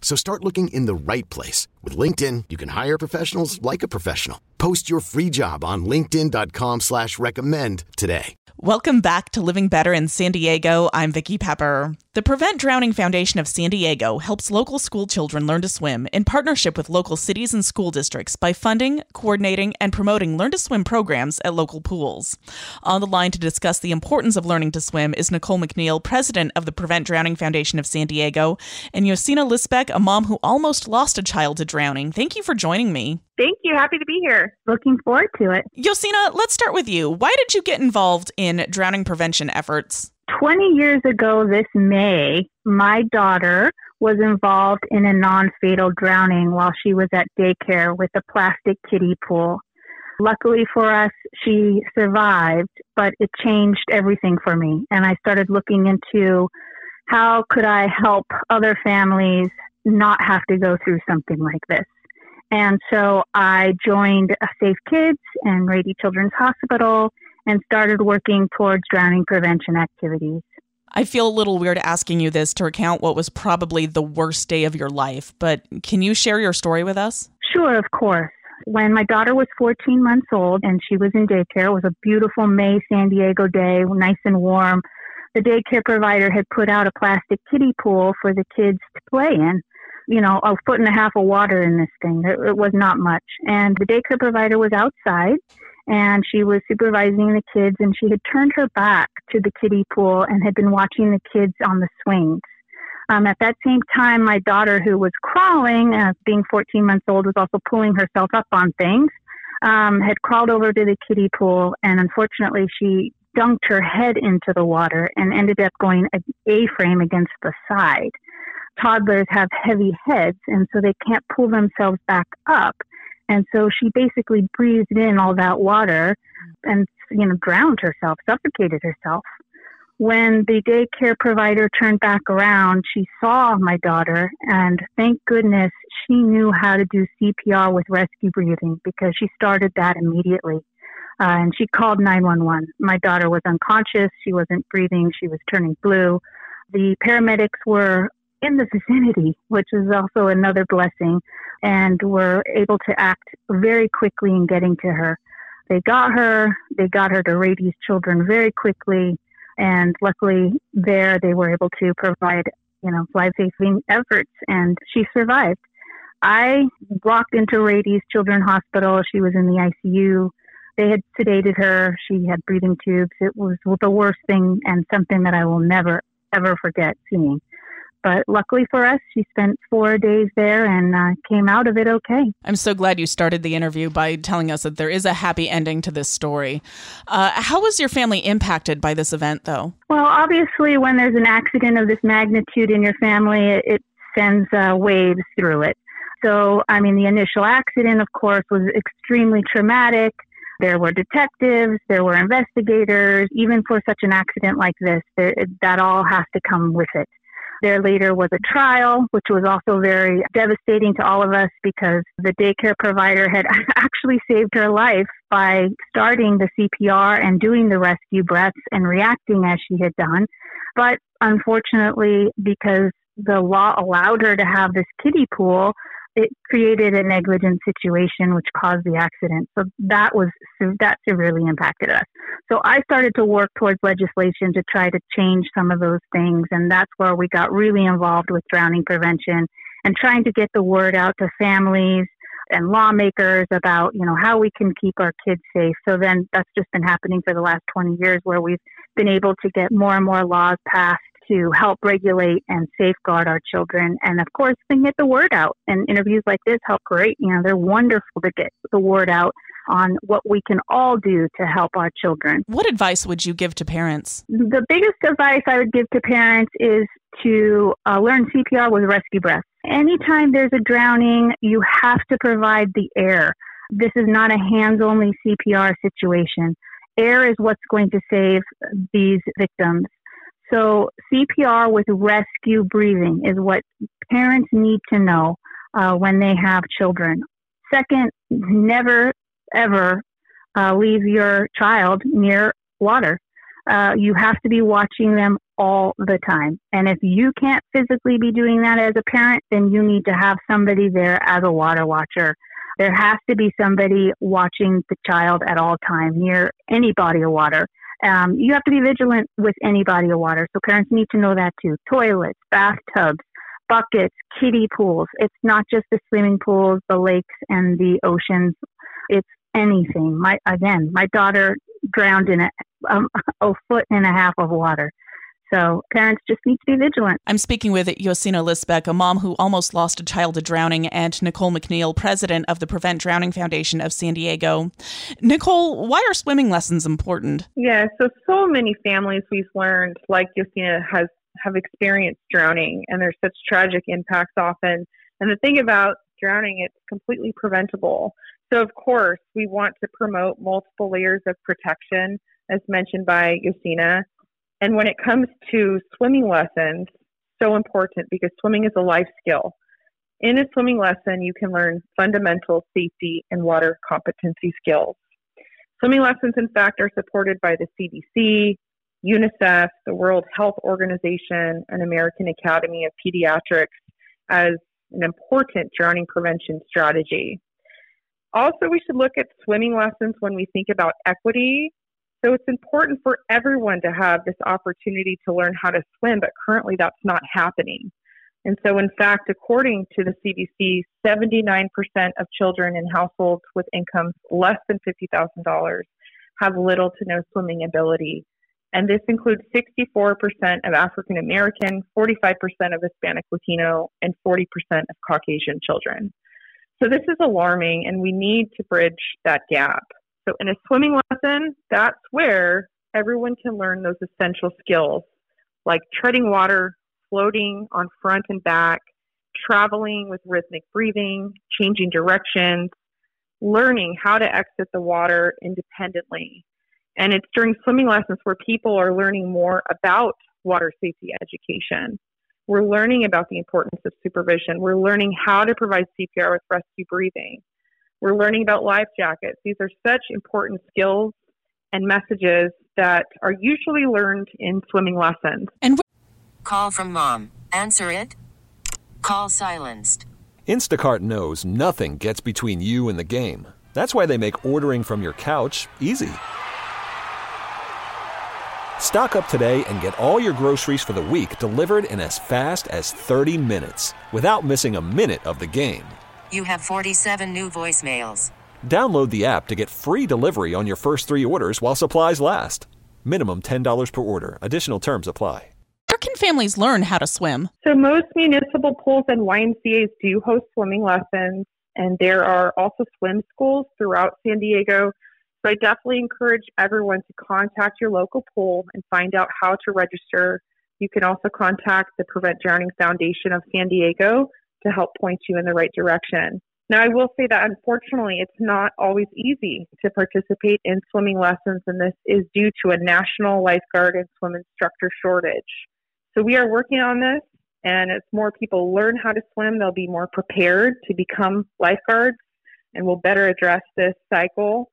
So start looking in the right place. With LinkedIn, you can hire professionals like a professional. Post your free job on linkedin.com slash recommend today. Welcome back to Living Better in San Diego. I'm Vicki Pepper. The Prevent Drowning Foundation of San Diego helps local school children learn to swim in partnership with local cities and school districts by funding, coordinating, and promoting learn to swim programs at local pools. On the line to discuss the importance of learning to swim is Nicole McNeil, president of the Prevent Drowning Foundation of San Diego, and Yosina Lissebeck, a mom who almost lost a child to drowning. Thank you for joining me. Thank you. Happy to be here. Looking forward to it. Yosina, let's start with you. Why did you get involved in drowning prevention efforts? 20 years ago this May, my daughter was involved in a non fatal drowning while she was at daycare with a plastic kiddie pool. Luckily for us, she survived, but it changed everything for me. And I started looking into how could I help other families not have to go through something like this. And so I joined Safe Kids and Rady Children's Hospital and started working towards drowning prevention activities. I feel a little weird asking you this to recount what was probably the worst day of your life, but can you share your story with us? Sure, of course. When my daughter was 14 months old and she was in daycare, it was a beautiful May San Diego day, nice and warm. The daycare provider had put out a plastic kiddie pool for the kids to play in you know, a foot and a half of water in this thing. It, it was not much. And the daycare provider was outside and she was supervising the kids and she had turned her back to the kiddie pool and had been watching the kids on the swings. Um, at that same time, my daughter, who was crawling, uh, being 14 months old, was also pulling herself up on things, um, had crawled over to the kiddie pool, and unfortunately, she dunked her head into the water and ended up going a A-frame against the side toddlers have heavy heads and so they can't pull themselves back up. And so she basically breathed in all that water and, you know, drowned herself, suffocated herself. When the daycare provider turned back around, she saw my daughter and thank goodness she knew how to do CPR with rescue breathing because she started that immediately. Uh, and she called 911. My daughter was unconscious. She wasn't breathing. She was turning blue. The paramedics were in the vicinity, which is also another blessing, and were able to act very quickly in getting to her. They got her, they got her to Rady's children very quickly, and luckily there they were able to provide, you know, life-saving efforts, and she survived. I walked into Rady's Children's Hospital. She was in the ICU. They had sedated her. She had breathing tubes. It was the worst thing and something that I will never, ever forget seeing. But luckily for us, she spent four days there and uh, came out of it okay. I'm so glad you started the interview by telling us that there is a happy ending to this story. Uh, how was your family impacted by this event, though? Well, obviously, when there's an accident of this magnitude in your family, it, it sends uh, waves through it. So, I mean, the initial accident, of course, was extremely traumatic. There were detectives, there were investigators. Even for such an accident like this, there, that all has to come with it. There later was a trial, which was also very devastating to all of us because the daycare provider had actually saved her life by starting the CPR and doing the rescue breaths and reacting as she had done. But unfortunately, because the law allowed her to have this kiddie pool, it created a negligent situation which caused the accident. So that was that severely impacted us. So I started to work towards legislation to try to change some of those things, and that's where we got really involved with drowning prevention and trying to get the word out to families and lawmakers about, you know, how we can keep our kids safe. So then that's just been happening for the last 20 years where we've been able to get more and more laws passed to help regulate and safeguard our children. And of course, then get the word out. And interviews like this help great. You know, they're wonderful to get the word out on what we can all do to help our children. What advice would you give to parents? The biggest advice I would give to parents is to uh, learn CPR with rescue breaths. Anytime there's a drowning, you have to provide the air. This is not a hands only CPR situation. Air is what's going to save these victims. So, CPR with rescue breathing is what parents need to know uh, when they have children. Second, never ever uh, leave your child near water. Uh, you have to be watching them all the time. And if you can't physically be doing that as a parent, then you need to have somebody there as a water watcher. There has to be somebody watching the child at all time near any body of water. Um, you have to be vigilant with any body of water. So parents need to know that too. Toilets, bathtubs, buckets, kiddie pools. It's not just the swimming pools, the lakes, and the oceans. It's anything. My again, my daughter drowned in a, um, a foot and a half of water. So parents just need to be vigilant. I'm speaking with Yosina Lissebeck, a mom who almost lost a child to drowning, and Nicole McNeil, president of the Prevent Drowning Foundation of San Diego. Nicole, why are swimming lessons important? Yeah, so so many families we've learned, like Yosina has have experienced drowning, and there's such tragic impacts often. And the thing about drowning, it's completely preventable. So, of course, we want to promote multiple layers of protection, as mentioned by Yosina. And when it comes to swimming lessons, so important because swimming is a life skill. In a swimming lesson, you can learn fundamental safety and water competency skills. Swimming lessons, in fact, are supported by the CDC, UNICEF, the World Health Organization, and American Academy of Pediatrics as an important drowning prevention strategy. Also, we should look at swimming lessons when we think about equity. So it's important for everyone to have this opportunity to learn how to swim, but currently that's not happening. And so, in fact, according to the CDC, 79% of children in households with incomes less than $50,000 have little to no swimming ability. And this includes 64% of African American, 45% of Hispanic Latino, and 40% of Caucasian children. So this is alarming, and we need to bridge that gap. So in a swimming lesson, that's where everyone can learn those essential skills like treading water, floating on front and back, traveling with rhythmic breathing, changing directions, learning how to exit the water independently. And it's during swimming lessons where people are learning more about water safety education. We're learning about the importance of supervision. We're learning how to provide CPR with rescue breathing. We're learning about life jackets. These are such important skills and messages that are usually learned in swimming lessons. And Call from mom. Answer it. Call silenced. Instacart knows nothing gets between you and the game. That's why they make ordering from your couch easy. Stock up today and get all your groceries for the week delivered in as fast as 30 minutes without missing a minute of the game. You have 47 new voicemails. Download the app to get free delivery on your first three orders while supplies last. Minimum $10 per order. Additional terms apply. where can families learn how to swim? So most municipal pools and YMCA's do host swimming lessons, and there are also swim schools throughout San Diego. So I definitely encourage everyone to contact your local pool and find out how to register. You can also contact the Prevent Drowning Foundation of San Diego to help point you in the right direction. Now, I will say that unfortunately, it's not always easy to participate in swimming lessons, and this is due to a national lifeguard and swim instructor shortage. So we are working on this, and as more people learn how to swim, they'll be more prepared to become lifeguards and we'll better address this cycle.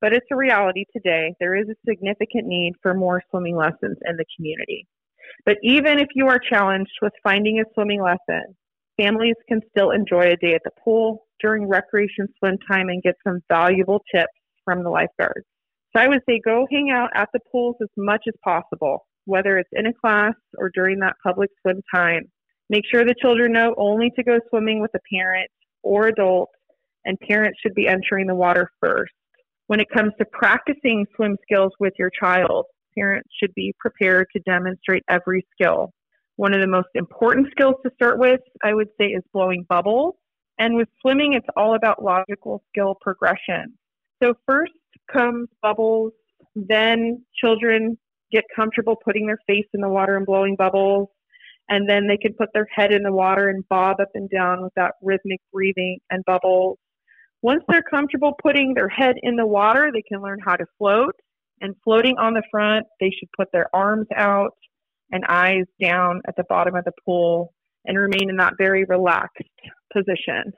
But it's a reality today. There is a significant need for more swimming lessons in the community. But even if you are challenged with finding a swimming lesson, families can still enjoy a day at the pool during recreation swim time and get some valuable tips from the lifeguards. So I would say go hang out at the pools as much as possible, whether it's in a class or during that public swim time. Make sure the children know only to go swimming with a parent or adult and parents should be entering the water first. When it comes to practicing swim skills with your child, parents should be prepared to demonstrate every skill. One of the most important skills to start with, I would say, is blowing bubbles. And with swimming, it's all about logical skill progression. So, first comes bubbles, then children get comfortable putting their face in the water and blowing bubbles. And then they can put their head in the water and bob up and down with that rhythmic breathing and bubbles. Once they're comfortable putting their head in the water, they can learn how to float. And floating on the front, they should put their arms out and eyes down at the bottom of the pool and remain in that very relaxed position.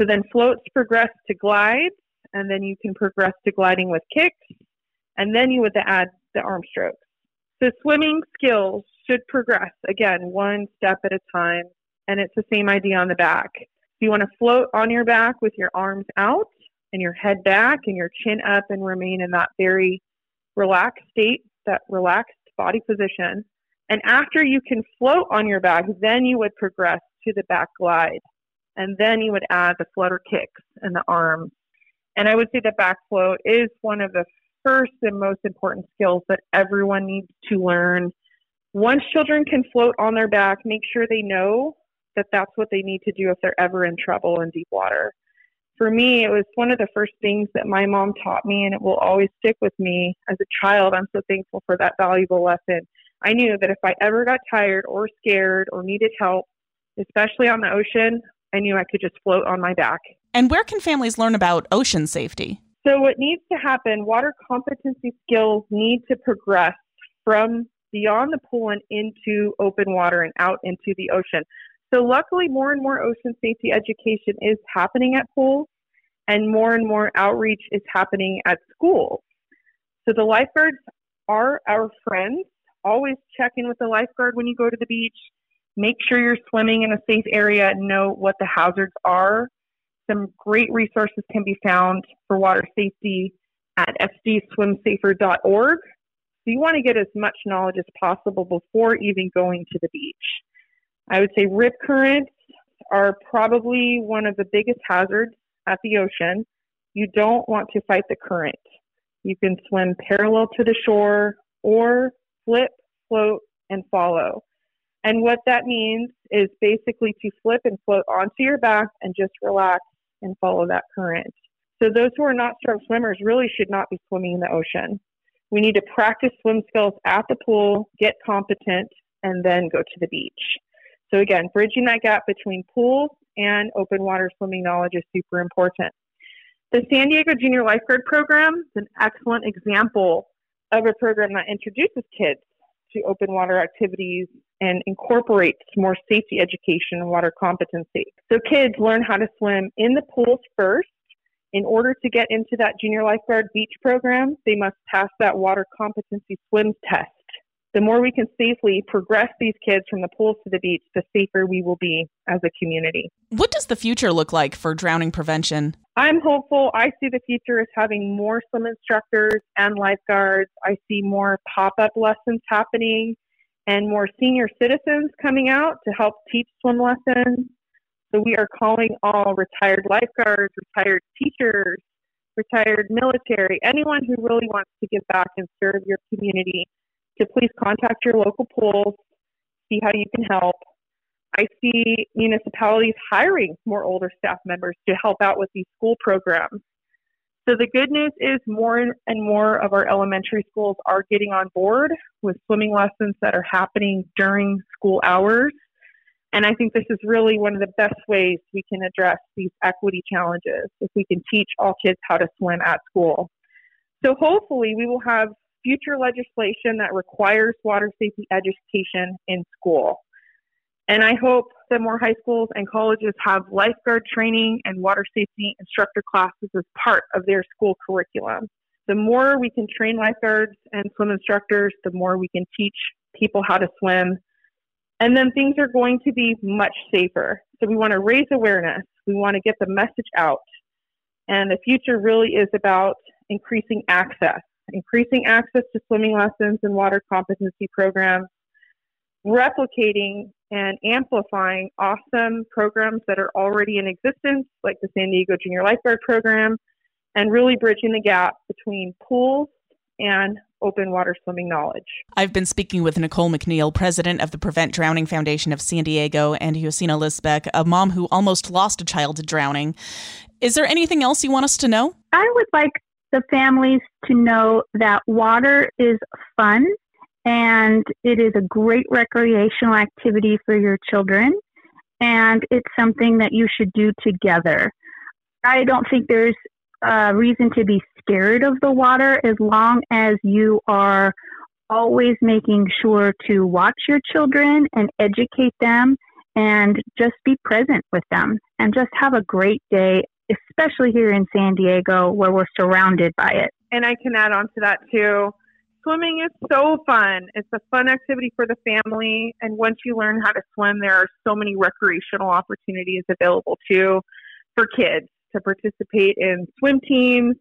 So then floats progress to glides, and then you can progress to gliding with kicks, and then you would add the arm strokes. So swimming skills should progress again one step at a time, and it's the same idea on the back. You want to float on your back with your arms out and your head back and your chin up and remain in that very relaxed state, that relaxed body position. And after you can float on your back, then you would progress to the back glide. And then you would add the flutter kicks and the arms. And I would say that back float is one of the first and most important skills that everyone needs to learn. Once children can float on their back, make sure they know that that's what they need to do if they're ever in trouble in deep water. For me, it was one of the first things that my mom taught me, and it will always stick with me as a child. I'm so thankful for that valuable lesson. I knew that if I ever got tired or scared or needed help, especially on the ocean, I knew I could just float on my back. And where can families learn about ocean safety? So, what needs to happen, water competency skills need to progress from beyond the pool and into open water and out into the ocean. So, luckily, more and more ocean safety education is happening at pools, and more and more outreach is happening at schools. So, the lifeguards are our friends always check in with the lifeguard when you go to the beach. Make sure you're swimming in a safe area. And know what the hazards are. Some great resources can be found for water safety at sdswimsafer.org. So you want to get as much knowledge as possible before even going to the beach. I would say rip currents are probably one of the biggest hazards at the ocean. You don't want to fight the current. You can swim parallel to the shore or flip, float, and follow. And what that means is basically to flip and float onto your back and just relax and follow that current. So those who are not strong swimmers really should not be swimming in the ocean. We need to practice swim skills at the pool, get competent, and then go to the beach. So again, bridging that gap between pools and open water swimming knowledge is super important. The San Diego Junior Lifeguard Program is an excellent example of a program that introduces kids to open water activities and incorporates more safety education and water competency. So kids learn how to swim in the pools first. In order to get into that junior lifeguard beach program, they must pass that water competency swim test. The more we can safely progress these kids from the pools to the beach, the safer we will be as a community. What does the future look like for drowning prevention? I'm hopeful. I see the future as having more swim instructors and lifeguards. I see more pop up lessons happening and more senior citizens coming out to help teach swim lessons. So we are calling all retired lifeguards, retired teachers, retired military, anyone who really wants to give back and serve your community to please contact your local pools, see how you can help. I see municipalities hiring more older staff members to help out with these school programs. So the good news is more and more of our elementary schools are getting on board with swimming lessons that are happening during school hours. And I think this is really one of the best ways we can address these equity challenges if we can teach all kids how to swim at school. So hopefully we will have future legislation that requires water safety education in school. And I hope that more high schools and colleges have lifeguard training and water safety instructor classes as part of their school curriculum. The more we can train lifeguards and swim instructors, the more we can teach people how to swim. And then things are going to be much safer. So we want to raise awareness. We want to get the message out. And the future really is about increasing access, increasing access to swimming lessons and water competency programs, replicating and amplifying awesome programs that are already in existence, like the San Diego Junior Lifeguard Program, and really bridging the gap between pools and open water swimming knowledge. I've been speaking with Nicole McNeil, president of the Prevent Drowning Foundation of San Diego, and Yosina Lissebeck, a mom who almost lost a child to drowning. Is there anything else you want us to know? I would like the families to know that water is fun and it is a great recreational activity for your children and it's something that you should do together. I don't think there's a reason to be scared of the water as long as you are always making sure to watch your children and educate them and just be present with them and just have a great day, especially here in San Diego where we're surrounded by it. And I can add on to that too. Swimming is so fun. It's a fun activity for the family. And once you learn how to swim, there are so many recreational opportunities available too for kids to participate in swim teams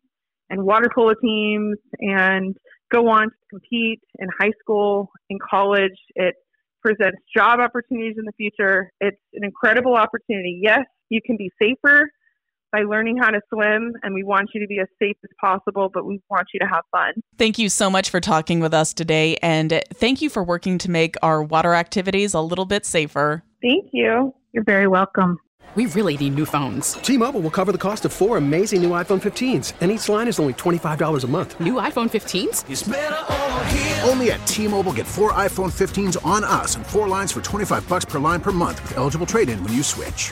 and water polo teams and go on to compete in high school, in college. It presents job opportunities in the future. It's an incredible opportunity. Yes, you can be safer by learning how to swim, and we want you to be as safe as possible, but we want you to have fun. Thank you so much for talking with us today, and thank you for working to make our water activities a little bit safer. Thank you. You're very welcome. We really need new phones. T Mobile will cover the cost of four amazing new iPhone 15s, and each line is only $25 a month. New iPhone 15s? Only at T Mobile get four iPhone 15s on us and four lines for 25 bucks per line per month with eligible trade in when you switch.